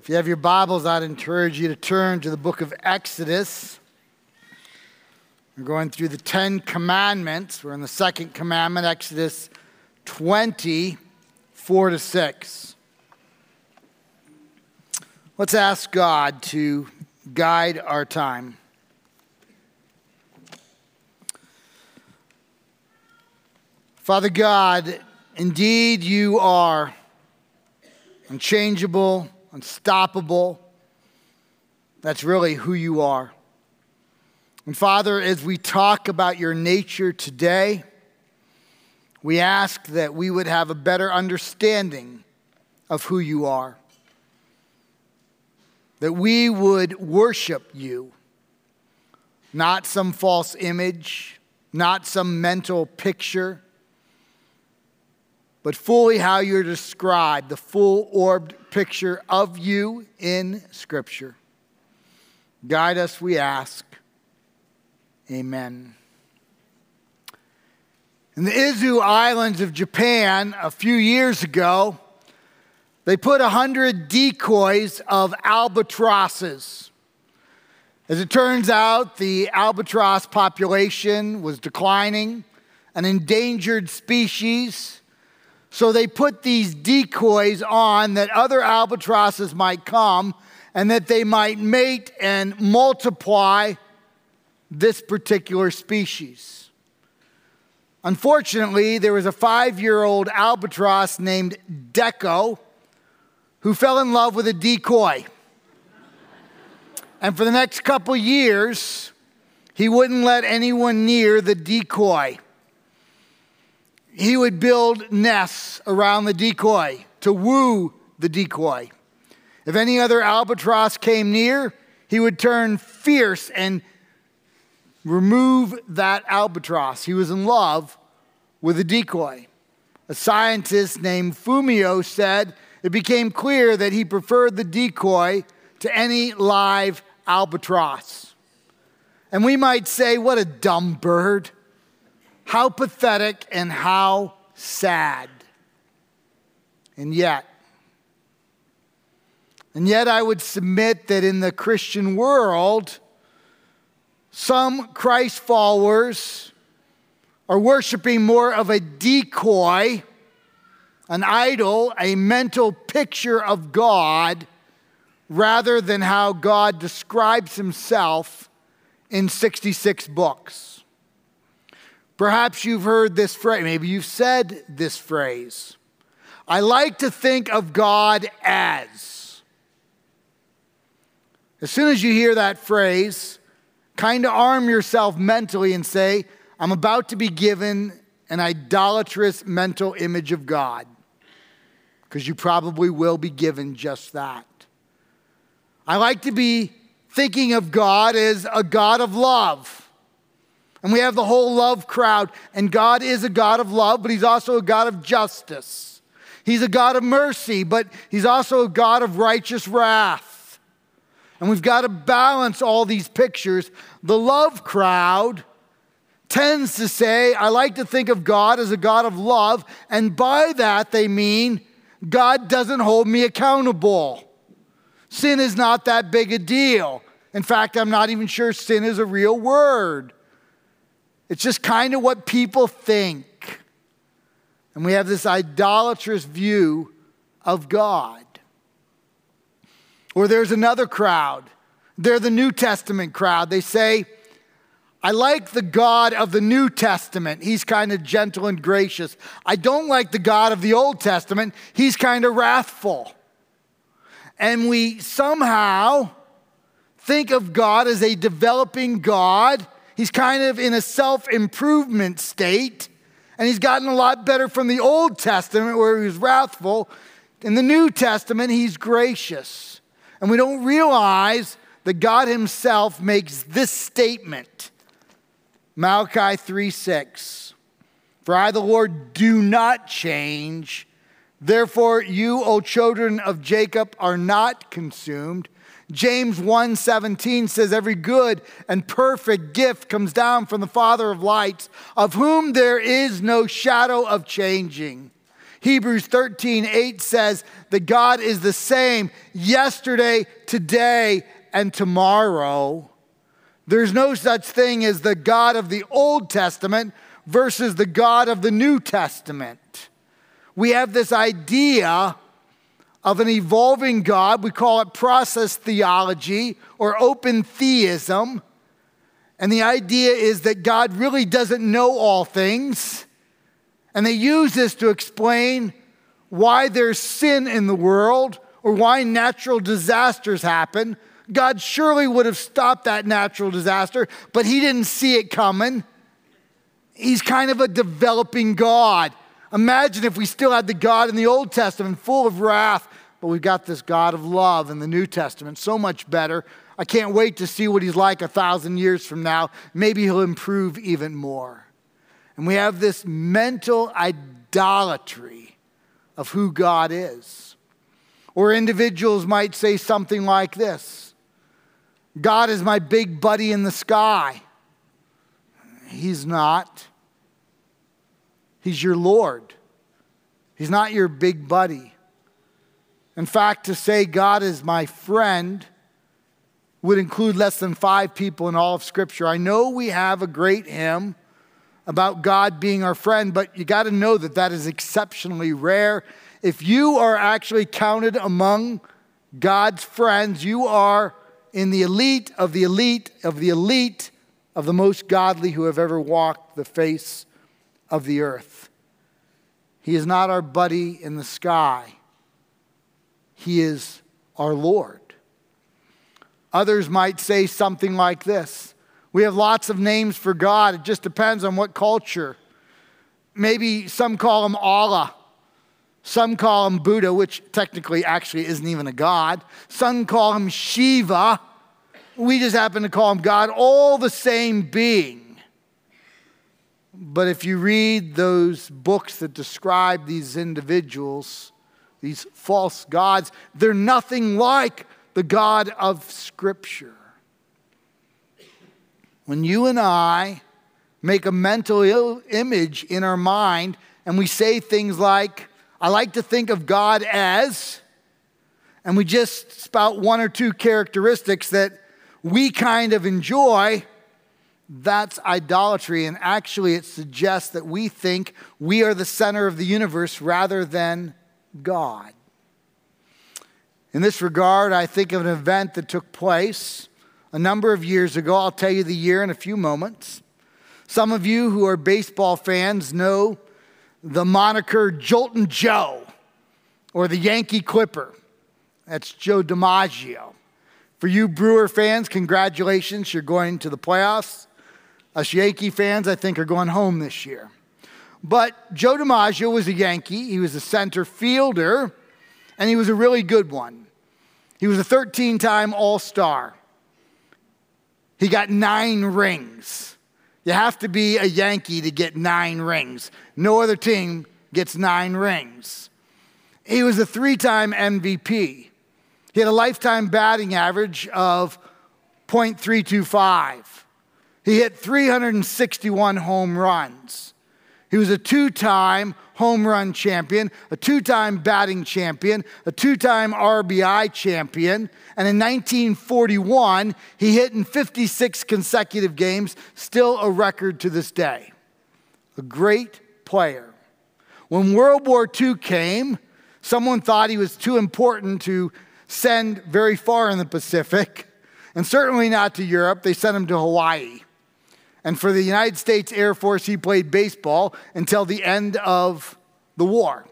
If you have your Bibles, I'd encourage you to turn to the book of Exodus. We're going through the Ten Commandments. We're in the second commandment, Exodus 20, 4 to 6. Let's ask God to guide our time. Father God, indeed you are unchangeable unstoppable. That's really who you are. And Father, as we talk about your nature today, we ask that we would have a better understanding of who you are, that we would worship you, not some false image, not some mental picture but fully how you're described, the full orbed picture of you in Scripture. Guide us, we ask. Amen. In the Izu Islands of Japan a few years ago, they put 100 decoys of albatrosses. As it turns out, the albatross population was declining, an endangered species. So they put these decoys on that other albatrosses might come and that they might mate and multiply this particular species. Unfortunately, there was a five year old albatross named Deco who fell in love with a decoy. and for the next couple years, he wouldn't let anyone near the decoy he would build nests around the decoy to woo the decoy. If any other albatross came near, he would turn fierce and remove that albatross. He was in love with a decoy. A scientist named Fumio said it became clear that he preferred the decoy to any live albatross. And we might say, what a dumb bird. How pathetic and how sad. And yet, and yet, I would submit that in the Christian world, some Christ followers are worshiping more of a decoy, an idol, a mental picture of God, rather than how God describes himself in 66 books. Perhaps you've heard this phrase, maybe you've said this phrase. I like to think of God as. As soon as you hear that phrase, kind of arm yourself mentally and say, I'm about to be given an idolatrous mental image of God. Because you probably will be given just that. I like to be thinking of God as a God of love. And we have the whole love crowd. And God is a God of love, but He's also a God of justice. He's a God of mercy, but He's also a God of righteous wrath. And we've got to balance all these pictures. The love crowd tends to say, I like to think of God as a God of love. And by that, they mean God doesn't hold me accountable. Sin is not that big a deal. In fact, I'm not even sure sin is a real word. It's just kind of what people think. And we have this idolatrous view of God. Or there's another crowd. They're the New Testament crowd. They say, I like the God of the New Testament. He's kind of gentle and gracious. I don't like the God of the Old Testament. He's kind of wrathful. And we somehow think of God as a developing God He's kind of in a self improvement state, and he's gotten a lot better from the Old Testament where he was wrathful. In the New Testament, he's gracious. And we don't realize that God himself makes this statement Malachi 3 6. For I, the Lord, do not change. Therefore, you, O children of Jacob, are not consumed. James 1:17 says every good and perfect gift comes down from the Father of lights, of whom there is no shadow of changing. Hebrews 13, 8 says that God is the same yesterday, today, and tomorrow. There's no such thing as the God of the Old Testament versus the God of the New Testament. We have this idea of an evolving God. We call it process theology or open theism. And the idea is that God really doesn't know all things. And they use this to explain why there's sin in the world or why natural disasters happen. God surely would have stopped that natural disaster, but he didn't see it coming. He's kind of a developing God. Imagine if we still had the God in the Old Testament full of wrath, but we've got this God of love in the New Testament, so much better. I can't wait to see what he's like a thousand years from now. Maybe he'll improve even more. And we have this mental idolatry of who God is. Or individuals might say something like this God is my big buddy in the sky. He's not. He's your Lord. He's not your big buddy. In fact, to say God is my friend would include less than five people in all of Scripture. I know we have a great hymn about God being our friend, but you got to know that that is exceptionally rare. If you are actually counted among God's friends, you are in the elite of the elite of the elite of the most godly who have ever walked the face of the earth. He is not our buddy in the sky, He is our Lord. Others might say something like this We have lots of names for God, it just depends on what culture. Maybe some call him Allah. Some call him Buddha, which technically actually isn't even a god. Some call him Shiva. We just happen to call him God, all the same being. But if you read those books that describe these individuals, these false gods, they're nothing like the God of Scripture. When you and I make a mental image in our mind and we say things like, I like to think of God as, and we just spout one or two characteristics that we kind of enjoy, that's idolatry. And actually, it suggests that we think we are the center of the universe rather than God. In this regard, I think of an event that took place a number of years ago. I'll tell you the year in a few moments. Some of you who are baseball fans know the moniker Joltin' Joe or the Yankee Clipper. That's Joe DiMaggio. For you Brewer fans, congratulations, you're going to the playoffs. Us Yankee fans, I think, are going home this year. But Joe DiMaggio was a Yankee. He was a center fielder, and he was a really good one. He was a 13 time All Star. He got nine rings. You have to be a Yankee to get nine rings. No other team gets nine rings. He was a three time MVP. He had a lifetime batting average of .325. He hit 361 home runs. He was a two time home run champion, a two time batting champion, a two time RBI champion. And in 1941, he hit in 56 consecutive games, still a record to this day. A great player. When World War II came, someone thought he was too important to send very far in the Pacific, and certainly not to Europe. They sent him to Hawaii. And for the United States Air Force, he played baseball until the end of the war.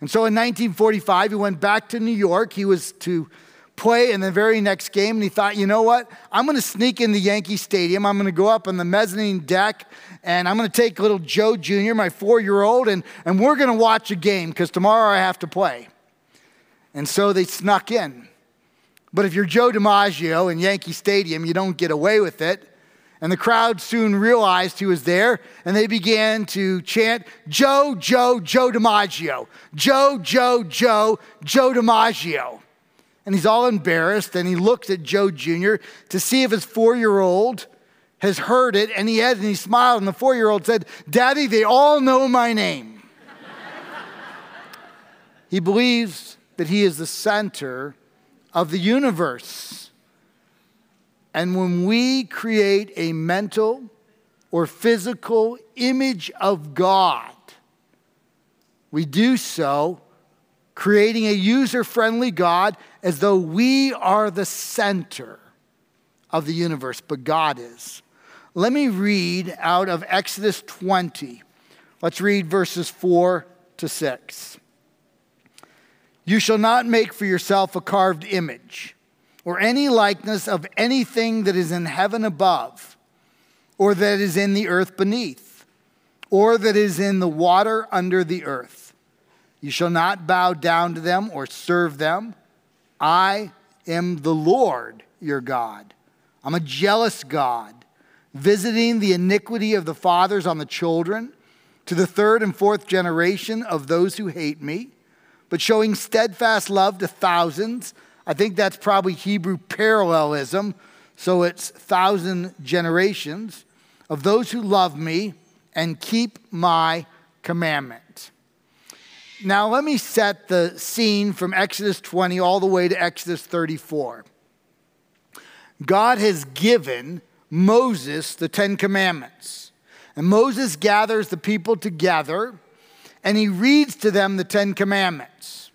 And so in 1945, he went back to New York. He was to play in the very next game, and he thought, you know what? I'm going to sneak in the Yankee Stadium. I'm going to go up on the mezzanine deck, and I'm going to take little Joe Jr., my four year old, and, and we're going to watch a game because tomorrow I have to play. And so they snuck in. But if you're Joe DiMaggio in Yankee Stadium, you don't get away with it. And the crowd soon realized he was there, and they began to chant, Joe, Joe, Joe DiMaggio. Joe, Joe, Joe, Joe DiMaggio. And he's all embarrassed, and he looks at Joe Jr. to see if his four year old has heard it, and he had, and he smiled, and the four year old said, Daddy, they all know my name. He believes that he is the center of the universe. And when we create a mental or physical image of God, we do so creating a user friendly God as though we are the center of the universe, but God is. Let me read out of Exodus 20. Let's read verses 4 to 6. You shall not make for yourself a carved image or any likeness of anything that is in heaven above, or that is in the earth beneath, or that is in the water under the earth. You shall not bow down to them or serve them. I am the Lord your God. I'm a jealous God, visiting the iniquity of the fathers on the children to the third and fourth generation of those who hate me, but showing steadfast love to thousands. I think that's probably Hebrew parallelism, so it's thousand generations of those who love me and keep my commandment. Now, let me set the scene from Exodus 20 all the way to Exodus 34. God has given Moses the Ten Commandments. And Moses gathers the people together and he reads to them the Ten Commandments.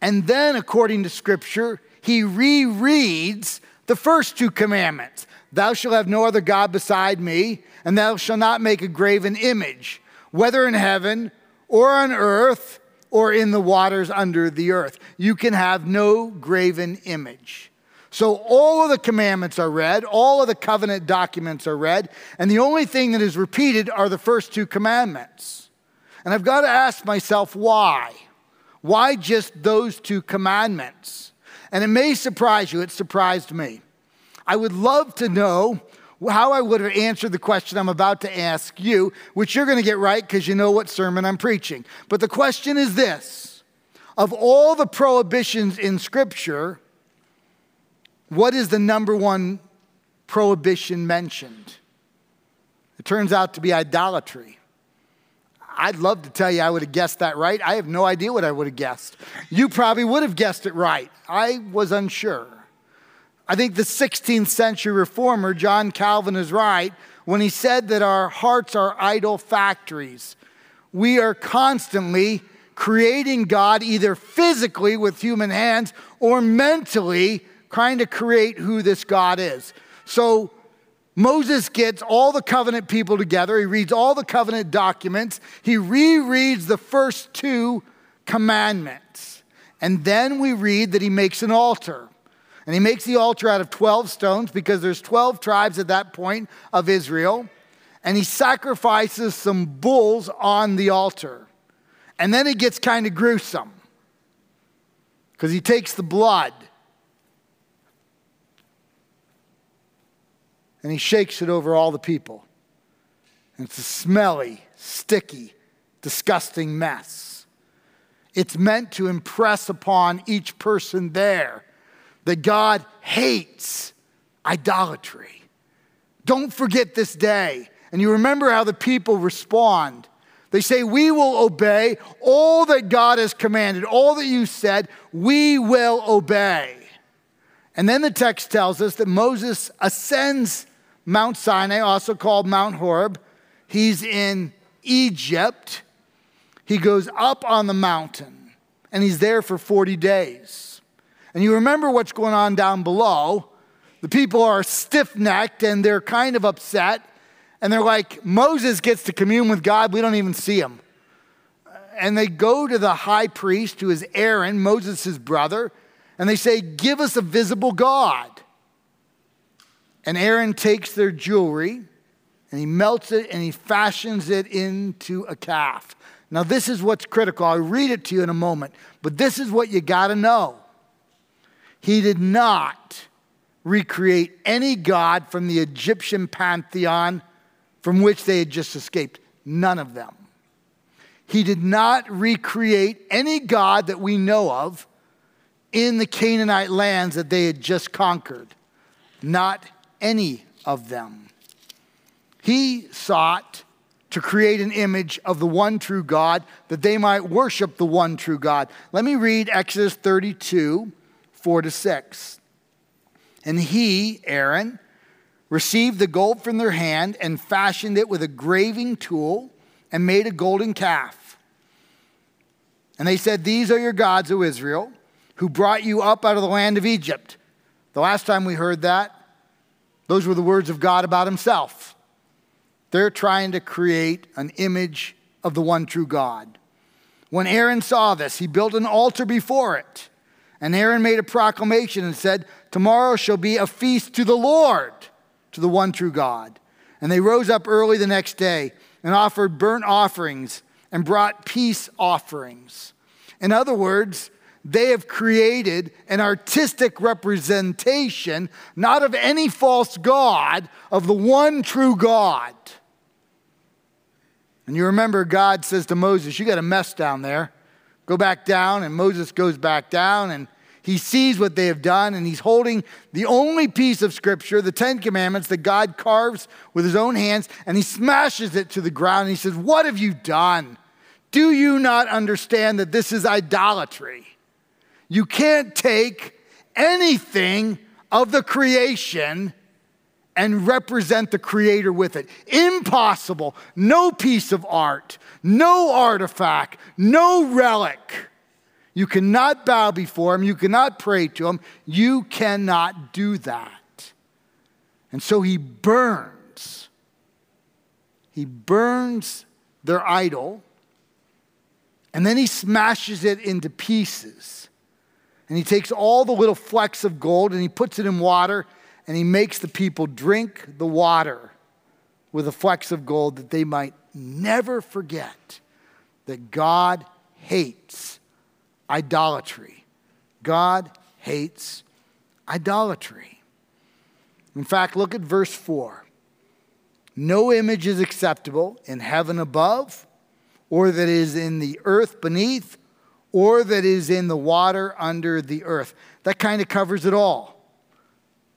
And then, according to Scripture, he rereads the first two commandments Thou shalt have no other God beside me, and thou shalt not make a graven image, whether in heaven or on earth or in the waters under the earth. You can have no graven image. So all of the commandments are read, all of the covenant documents are read, and the only thing that is repeated are the first two commandments. And I've got to ask myself why? Why just those two commandments? And it may surprise you, it surprised me. I would love to know how I would have answered the question I'm about to ask you, which you're going to get right because you know what sermon I'm preaching. But the question is this Of all the prohibitions in Scripture, what is the number one prohibition mentioned? It turns out to be idolatry. I'd love to tell you I would have guessed that right. I have no idea what I would have guessed. You probably would have guessed it right. I was unsure. I think the 16th century reformer, John Calvin, is right when he said that our hearts are idol factories. We are constantly creating God either physically with human hands or mentally trying to create who this God is. So Moses gets all the covenant people together. He reads all the covenant documents. He rereads the first two commandments. And then we read that he makes an altar. And he makes the altar out of 12 stones because there's 12 tribes at that point of Israel. And he sacrifices some bulls on the altar. And then it gets kind of gruesome because he takes the blood and he shakes it over all the people. And it's a smelly, sticky, disgusting mess. It's meant to impress upon each person there that God hates idolatry. Don't forget this day. And you remember how the people respond. They say, We will obey all that God has commanded, all that you said, we will obey. And then the text tells us that Moses ascends Mount Sinai, also called Mount Horeb. He's in Egypt. He goes up on the mountain and he's there for 40 days. And you remember what's going on down below. The people are stiff necked and they're kind of upset. And they're like, Moses gets to commune with God, we don't even see him. And they go to the high priest, who is Aaron, Moses' brother, and they say, Give us a visible God. And Aaron takes their jewelry and he melts it and he fashions it into a calf. Now, this is what's critical. I'll read it to you in a moment, but this is what you got to know. He did not recreate any god from the Egyptian pantheon from which they had just escaped. None of them. He did not recreate any god that we know of in the Canaanite lands that they had just conquered. Not any of them. He sought to create an image of the one true God that they might worship the one true God. Let me read Exodus 32 4 to 6. And he, Aaron, received the gold from their hand and fashioned it with a graving tool and made a golden calf. And they said, These are your gods, O Israel, who brought you up out of the land of Egypt. The last time we heard that, those were the words of God about himself. They're trying to create an image of the one true God. When Aaron saw this, he built an altar before it. And Aaron made a proclamation and said, Tomorrow shall be a feast to the Lord, to the one true God. And they rose up early the next day and offered burnt offerings and brought peace offerings. In other words, they have created an artistic representation, not of any false God, of the one true God. And you remember God says to Moses, You got a mess down there. Go back down. And Moses goes back down and he sees what they have done, and he's holding the only piece of scripture, the Ten Commandments, that God carves with his own hands, and he smashes it to the ground. And he says, What have you done? Do you not understand that this is idolatry? You can't take anything of the creation and represent the creator with it. Impossible. No piece of art, no artifact, no relic you cannot bow before him. You cannot pray to him. You cannot do that. And so he burns. He burns their idol, and then he smashes it into pieces. And he takes all the little flecks of gold and he puts it in water, and he makes the people drink the water with the flecks of gold that they might never forget that God hates idolatry. God hates idolatry. In fact, look at verse 4. No image is acceptable in heaven above, or that is in the earth beneath, or that is in the water under the earth. That kind of covers it all.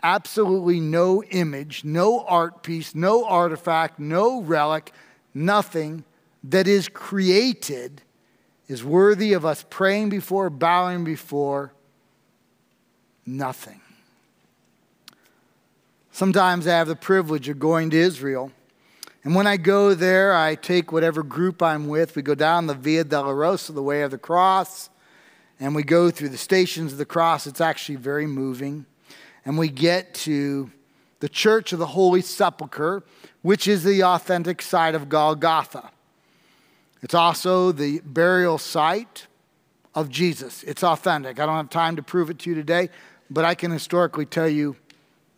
Absolutely no image, no art piece, no artifact, no relic, nothing that is created is worthy of us praying before, bowing before, nothing. Sometimes I have the privilege of going to Israel. And when I go there, I take whatever group I'm with. We go down the Via Dolorosa, the way of the cross, and we go through the stations of the cross. It's actually very moving. And we get to the Church of the Holy Sepulchre, which is the authentic site of Golgotha. It's also the burial site of Jesus. It's authentic. I don't have time to prove it to you today, but I can historically tell you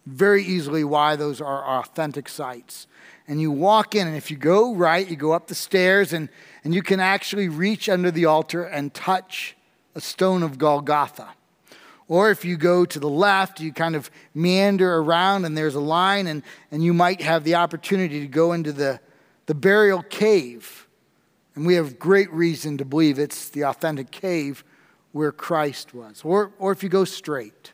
very easily why those are authentic sites. And you walk in, and if you go right, you go up the stairs, and, and you can actually reach under the altar and touch a stone of Golgotha. Or if you go to the left, you kind of meander around, and there's a line, and, and you might have the opportunity to go into the, the burial cave and we have great reason to believe it's the authentic cave where Christ was. Or, or if you go straight,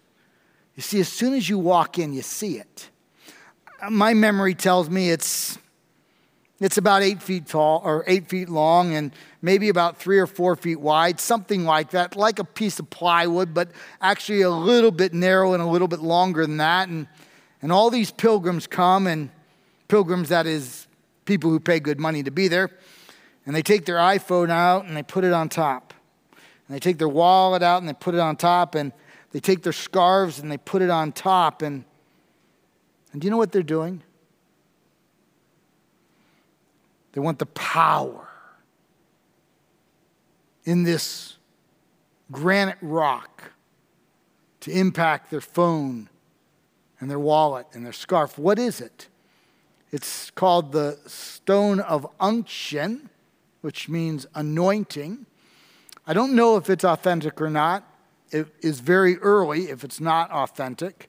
you see, as soon as you walk in, you see it. My memory tells me it's, it's about eight feet tall or eight feet long and maybe about three or four feet wide, something like that, like a piece of plywood, but actually a little bit narrow and a little bit longer than that. And, and all these pilgrims come, and pilgrims, that is, people who pay good money to be there and they take their iPhone out and they put it on top. And they take their wallet out and they put it on top. And they take their scarves and they put it on top. And, and do you know what they're doing? They want the power in this granite rock to impact their phone and their wallet and their scarf. What is it? It's called the stone of unction which means anointing. I don't know if it's authentic or not. It is very early if it's not authentic.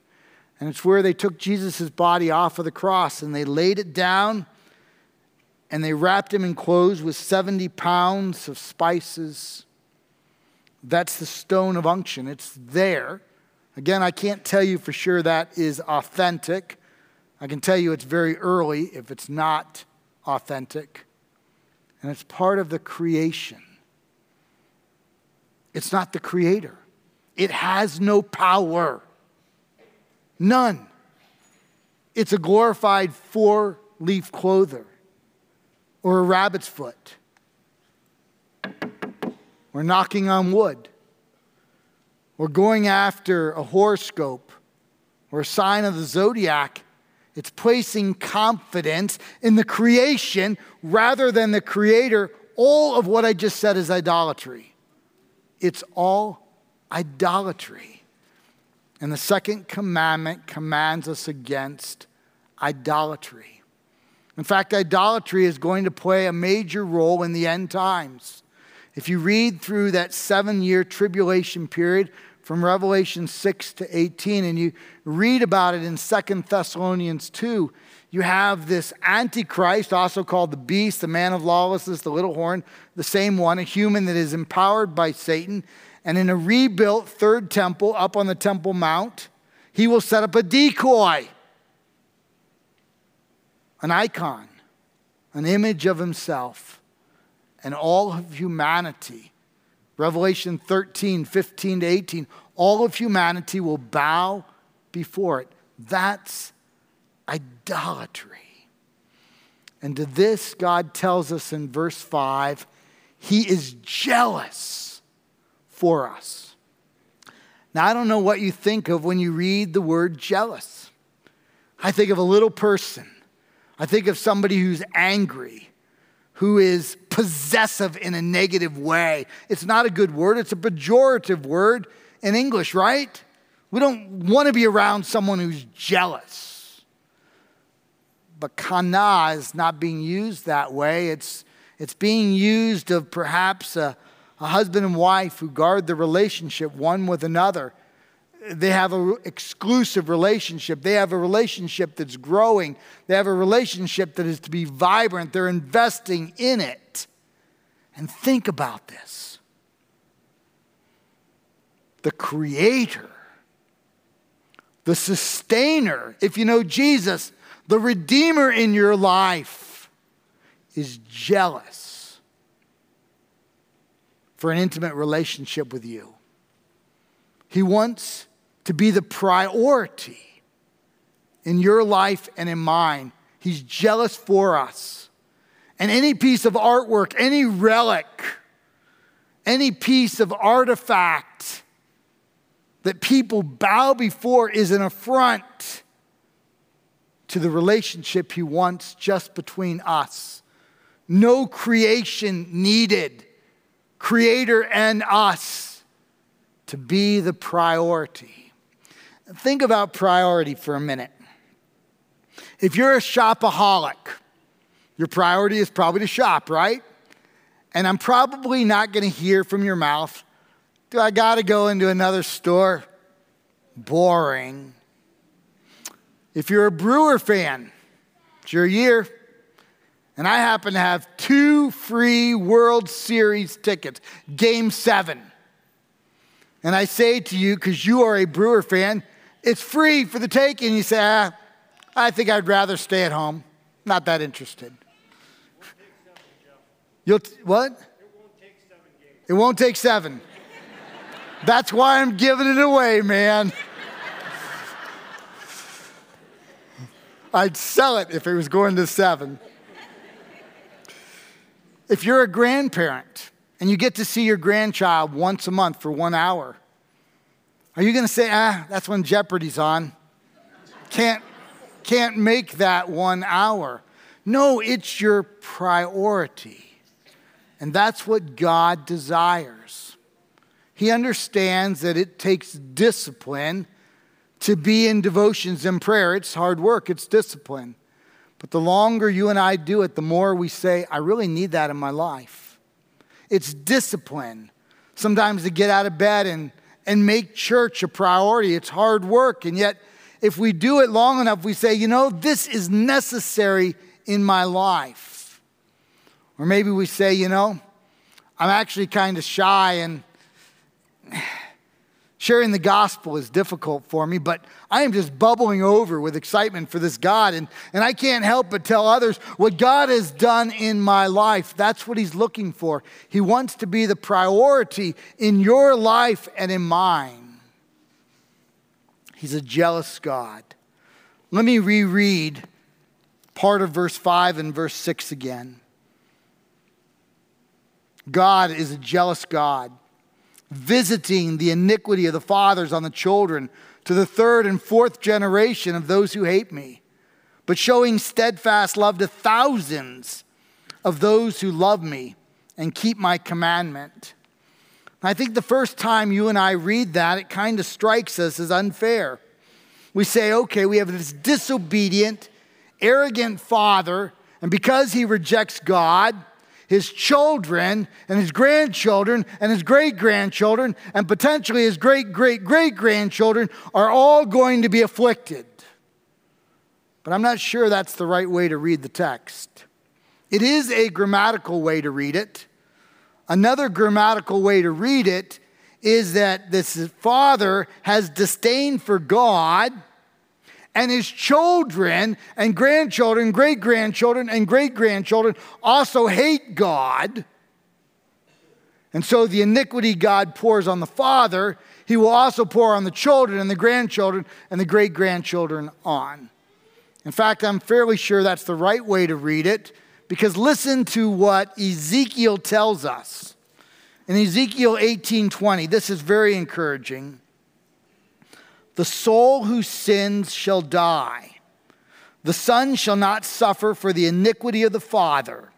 And it's where they took Jesus' body off of the cross and they laid it down and they wrapped him in clothes with 70 pounds of spices. That's the stone of unction. It's there. Again, I can't tell you for sure that is authentic. I can tell you it's very early if it's not authentic and it's part of the creation. It's not the creator, it has no power. None. It's a glorified four leaf clother or a rabbit's foot or knocking on wood or going after a horoscope or a sign of the zodiac. It's placing confidence in the creation rather than the creator. All of what I just said is idolatry. It's all idolatry. And the second commandment commands us against idolatry. In fact, idolatry is going to play a major role in the end times. If you read through that seven year tribulation period from Revelation 6 to 18, and you read about it in Second Thessalonians 2, you have this Antichrist, also called the beast, the man of lawlessness, the little horn, the same one, a human that is empowered by Satan. And in a rebuilt third temple up on the Temple Mount, he will set up a decoy, an icon, an image of himself and all of humanity. Revelation 13, 15 to 18, all of humanity will bow before it. That's idolatry. And to this, God tells us in verse 5, He is jealous for us. Now, I don't know what you think of when you read the word jealous. I think of a little person, I think of somebody who's angry who is possessive in a negative way. It's not a good word, it's a pejorative word in English, right? We don't want to be around someone who's jealous. But kana is not being used that way. It's, it's being used of perhaps a, a husband and wife who guard the relationship one with another they have an exclusive relationship. They have a relationship that's growing. They have a relationship that is to be vibrant. They're investing in it. And think about this the creator, the sustainer, if you know Jesus, the redeemer in your life is jealous for an intimate relationship with you. He wants to be the priority in your life and in mine. He's jealous for us. And any piece of artwork, any relic, any piece of artifact that people bow before is an affront to the relationship he wants just between us. No creation needed, creator and us, to be the priority. Think about priority for a minute. If you're a shopaholic, your priority is probably to shop, right? And I'm probably not going to hear from your mouth, do I got to go into another store? Boring. If you're a Brewer fan, it's your year. And I happen to have two free World Series tickets, game seven. And I say to you, because you are a Brewer fan, it's free for the taking. You say, ah, I think I'd rather stay at home. Not that interested. You'll t- what? It won't take seven. games. It won't take seven. That's why I'm giving it away, man. I'd sell it if it was going to seven. If you're a grandparent and you get to see your grandchild once a month for one hour, are you going to say, ah, that's when Jeopardy's on? Can't, can't make that one hour. No, it's your priority. And that's what God desires. He understands that it takes discipline to be in devotions and prayer. It's hard work, it's discipline. But the longer you and I do it, the more we say, I really need that in my life. It's discipline. Sometimes to get out of bed and and make church a priority. It's hard work. And yet, if we do it long enough, we say, you know, this is necessary in my life. Or maybe we say, you know, I'm actually kind of shy and Sharing the gospel is difficult for me, but I am just bubbling over with excitement for this God. And, and I can't help but tell others what God has done in my life. That's what He's looking for. He wants to be the priority in your life and in mine. He's a jealous God. Let me reread part of verse 5 and verse 6 again. God is a jealous God visiting the iniquity of the fathers on the children to the third and fourth generation of those who hate me, but showing steadfast love to thousands of those who love me and keep my commandment. I think the first time you and I read that, it kind of strikes us as unfair. We say, okay, we have this disobedient, arrogant father, and because he rejects God, his children and his grandchildren and his great grandchildren and potentially his great great great grandchildren are all going to be afflicted. But I'm not sure that's the right way to read the text. It is a grammatical way to read it. Another grammatical way to read it is that this father has disdain for God and his children and grandchildren, great grandchildren, and great grandchildren also hate God. And so the iniquity God pours on the father, he will also pour on the children and the grandchildren and the great grandchildren on. In fact, I'm fairly sure that's the right way to read it because listen to what Ezekiel tells us. In Ezekiel 18:20, this is very encouraging. The soul who sins shall die. The son shall not suffer for the iniquity of the father,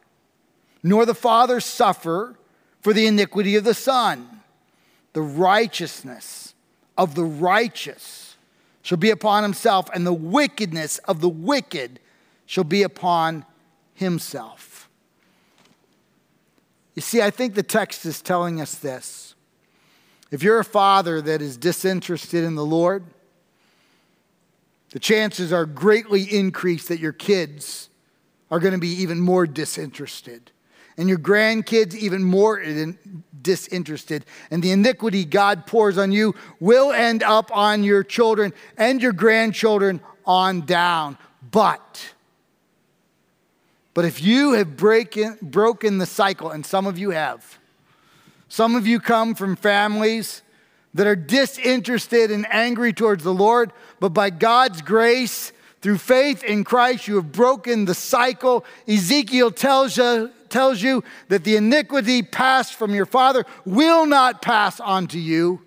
nor the father suffer for the iniquity of the son. The righteousness of the righteous shall be upon himself, and the wickedness of the wicked shall be upon himself. You see, I think the text is telling us this if you're a father that is disinterested in the Lord, the chances are greatly increased that your kids are going to be even more disinterested. And your grandkids, even more disinterested. And the iniquity God pours on you will end up on your children and your grandchildren on down. But, but if you have breaking, broken the cycle, and some of you have, some of you come from families that are disinterested and angry towards the Lord, but by God's grace, through faith in Christ, you have broken the cycle. Ezekiel tells you, tells you that the iniquity passed from your father will not pass on to you.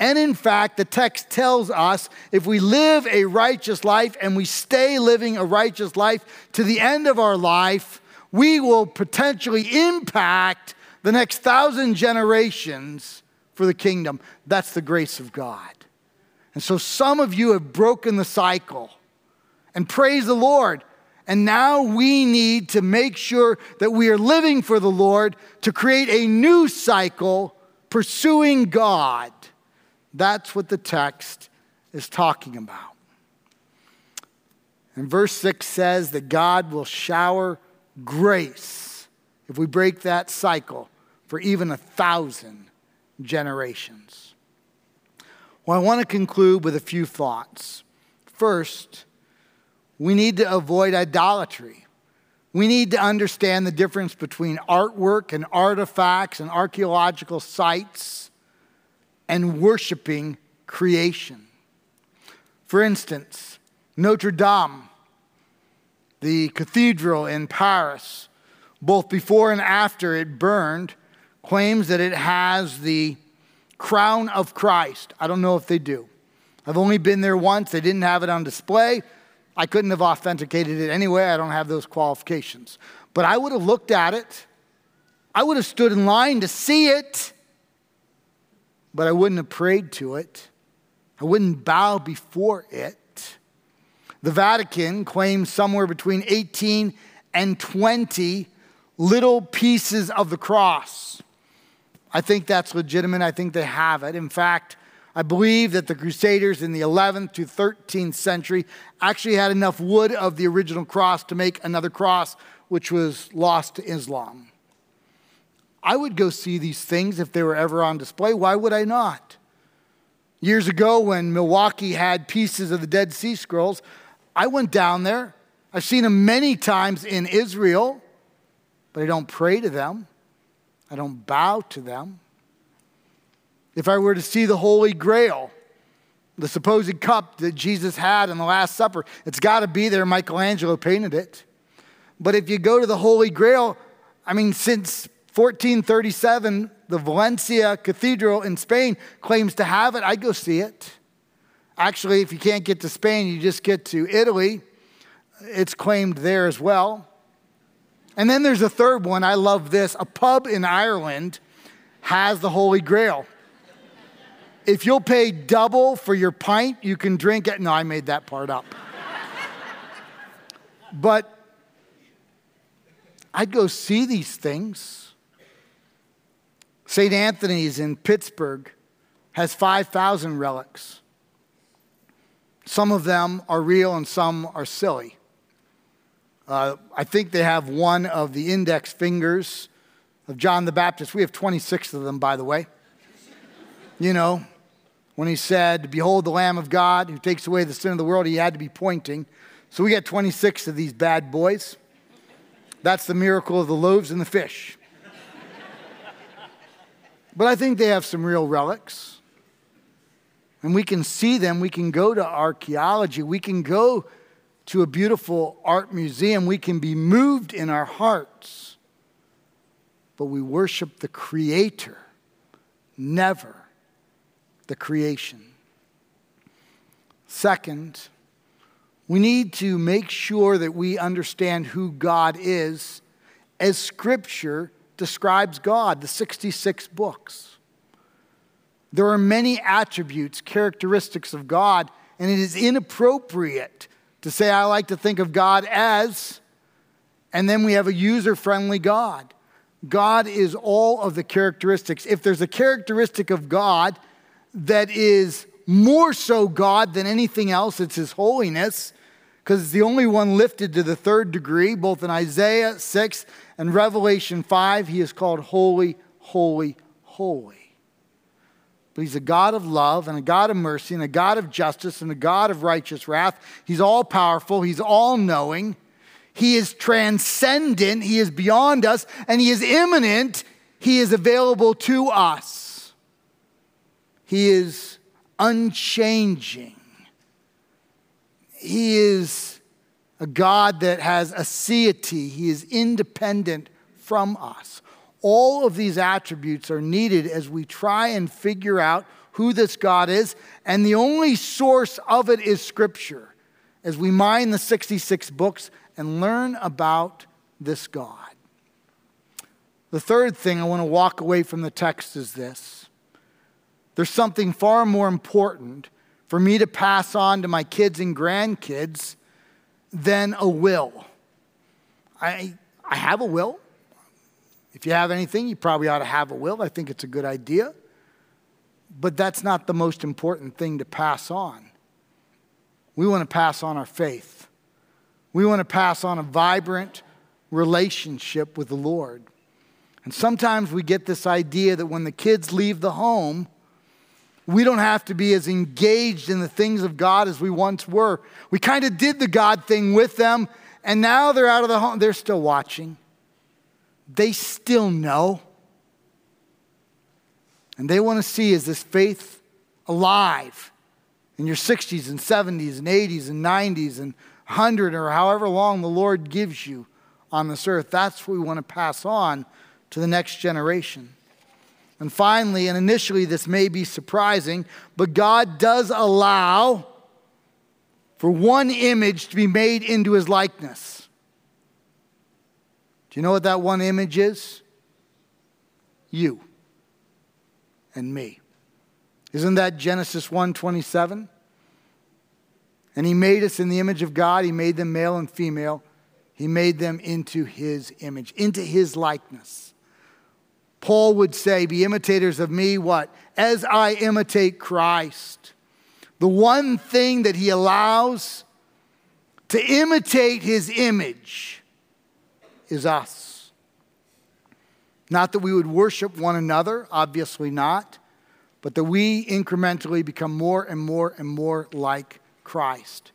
And in fact, the text tells us if we live a righteous life and we stay living a righteous life to the end of our life, we will potentially impact the next thousand generations for the kingdom. That's the grace of God. And so some of you have broken the cycle. And praise the Lord. And now we need to make sure that we are living for the Lord to create a new cycle pursuing God. That's what the text is talking about. And verse 6 says that God will shower grace if we break that cycle for even a thousand generations. Well, I want to conclude with a few thoughts. First, we need to avoid idolatry. We need to understand the difference between artwork and artifacts and archaeological sites and worshiping creation. For instance, Notre Dame, the cathedral in Paris, both before and after it burned, claims that it has the crown of Christ. I don't know if they do. I've only been there once. They didn't have it on display. I couldn't have authenticated it anyway. I don't have those qualifications. But I would have looked at it. I would have stood in line to see it, but I wouldn't have prayed to it. I wouldn't bow before it. The Vatican claims somewhere between 18 and 20 little pieces of the cross. I think that's legitimate. I think they have it. In fact, I believe that the Crusaders in the 11th to 13th century actually had enough wood of the original cross to make another cross, which was lost to Islam. I would go see these things if they were ever on display. Why would I not? Years ago, when Milwaukee had pieces of the Dead Sea Scrolls, I went down there. I've seen them many times in Israel, but I don't pray to them. I don't bow to them. If I were to see the Holy Grail, the supposed cup that Jesus had in the Last Supper, it's got to be there. Michelangelo painted it. But if you go to the Holy Grail, I mean, since 1437, the Valencia Cathedral in Spain claims to have it. I'd go see it. Actually, if you can't get to Spain, you just get to Italy. It's claimed there as well. And then there's a third one. I love this. A pub in Ireland has the Holy Grail. If you'll pay double for your pint, you can drink it. No, I made that part up. but I'd go see these things. St. Anthony's in Pittsburgh has 5,000 relics. Some of them are real and some are silly. Uh, I think they have one of the index fingers of John the Baptist. We have 26 of them, by the way. You know, when he said, Behold the Lamb of God who takes away the sin of the world, he had to be pointing. So we got 26 of these bad boys. That's the miracle of the loaves and the fish. but I think they have some real relics. And we can see them. We can go to archaeology. We can go to a beautiful art museum. We can be moved in our hearts. But we worship the Creator, never the creation. Second, we need to make sure that we understand who God is as Scripture describes God, the 66 books. There are many attributes, characteristics of God, and it is inappropriate to say, I like to think of God as, and then we have a user friendly God. God is all of the characteristics. If there's a characteristic of God that is more so God than anything else. It's His holiness, because it's the only one lifted to the third degree, both in Isaiah 6 and Revelation 5. He is called holy, holy, holy. But He's a God of love and a God of mercy and a God of justice and a God of righteous wrath. He's all powerful, He's all knowing. He is transcendent, He is beyond us, and He is immanent. He is available to us. He is unchanging. He is a God that has aseity, He is independent from us. All of these attributes are needed as we try and figure out who this God is, and the only source of it is Scripture as we mine the 66 books and learn about this God. The third thing I want to walk away from the text is this there's something far more important for me to pass on to my kids and grandkids than a will. I, I have a will. If you have anything, you probably ought to have a will. I think it's a good idea. But that's not the most important thing to pass on. We want to pass on our faith. We want to pass on a vibrant relationship with the Lord. And sometimes we get this idea that when the kids leave the home, we don't have to be as engaged in the things of God as we once were. We kind of did the God thing with them, and now they're out of the home. They're still watching, they still know. And they want to see is this faith alive in your 60s and 70s and 80s and 90s and 100 or however long the Lord gives you on this earth. That's what we want to pass on to the next generation. And finally, and initially, this may be surprising, but God does allow for one image to be made into his likeness. Do you know what that one image is? You and me. Isn't that Genesis 1:27? And he made us in the image of God, he made them male and female. He made them into his image, into his likeness. Paul would say, Be imitators of me, what? As I imitate Christ. The one thing that he allows to imitate his image is us. Not that we would worship one another, obviously not, but that we incrementally become more and more and more like Christ.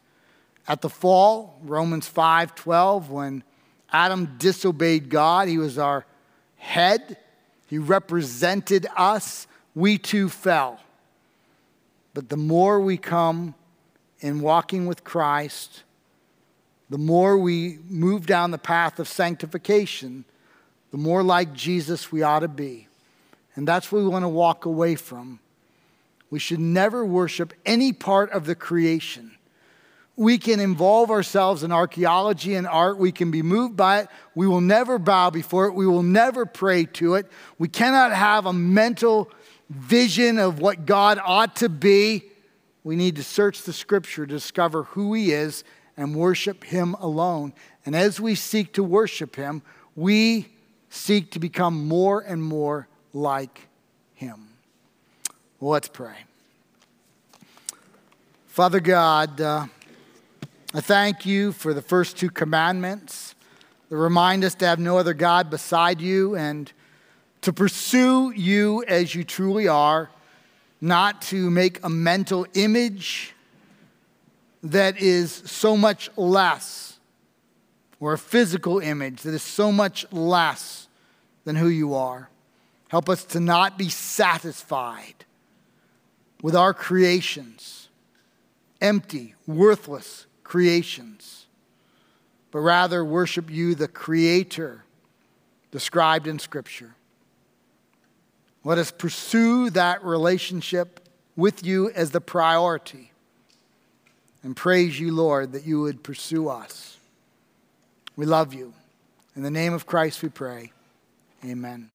At the fall, Romans 5:12, when Adam disobeyed God, he was our head. He represented us. We too fell. But the more we come in walking with Christ, the more we move down the path of sanctification, the more like Jesus we ought to be. And that's what we want to walk away from. We should never worship any part of the creation. We can involve ourselves in archaeology and art. We can be moved by it. We will never bow before it. We will never pray to it. We cannot have a mental vision of what God ought to be. We need to search the scripture to discover who He is and worship Him alone. And as we seek to worship Him, we seek to become more and more like Him. Let's pray. Father God, uh, I thank you for the first two commandments that remind us to have no other God beside you and to pursue you as you truly are, not to make a mental image that is so much less, or a physical image that is so much less than who you are. Help us to not be satisfied with our creations, empty, worthless creations, but rather worship you, the Creator described in Scripture. Let us pursue that relationship with you as the priority and praise you, Lord, that you would pursue us. We love you. In the name of Christ we pray. Amen.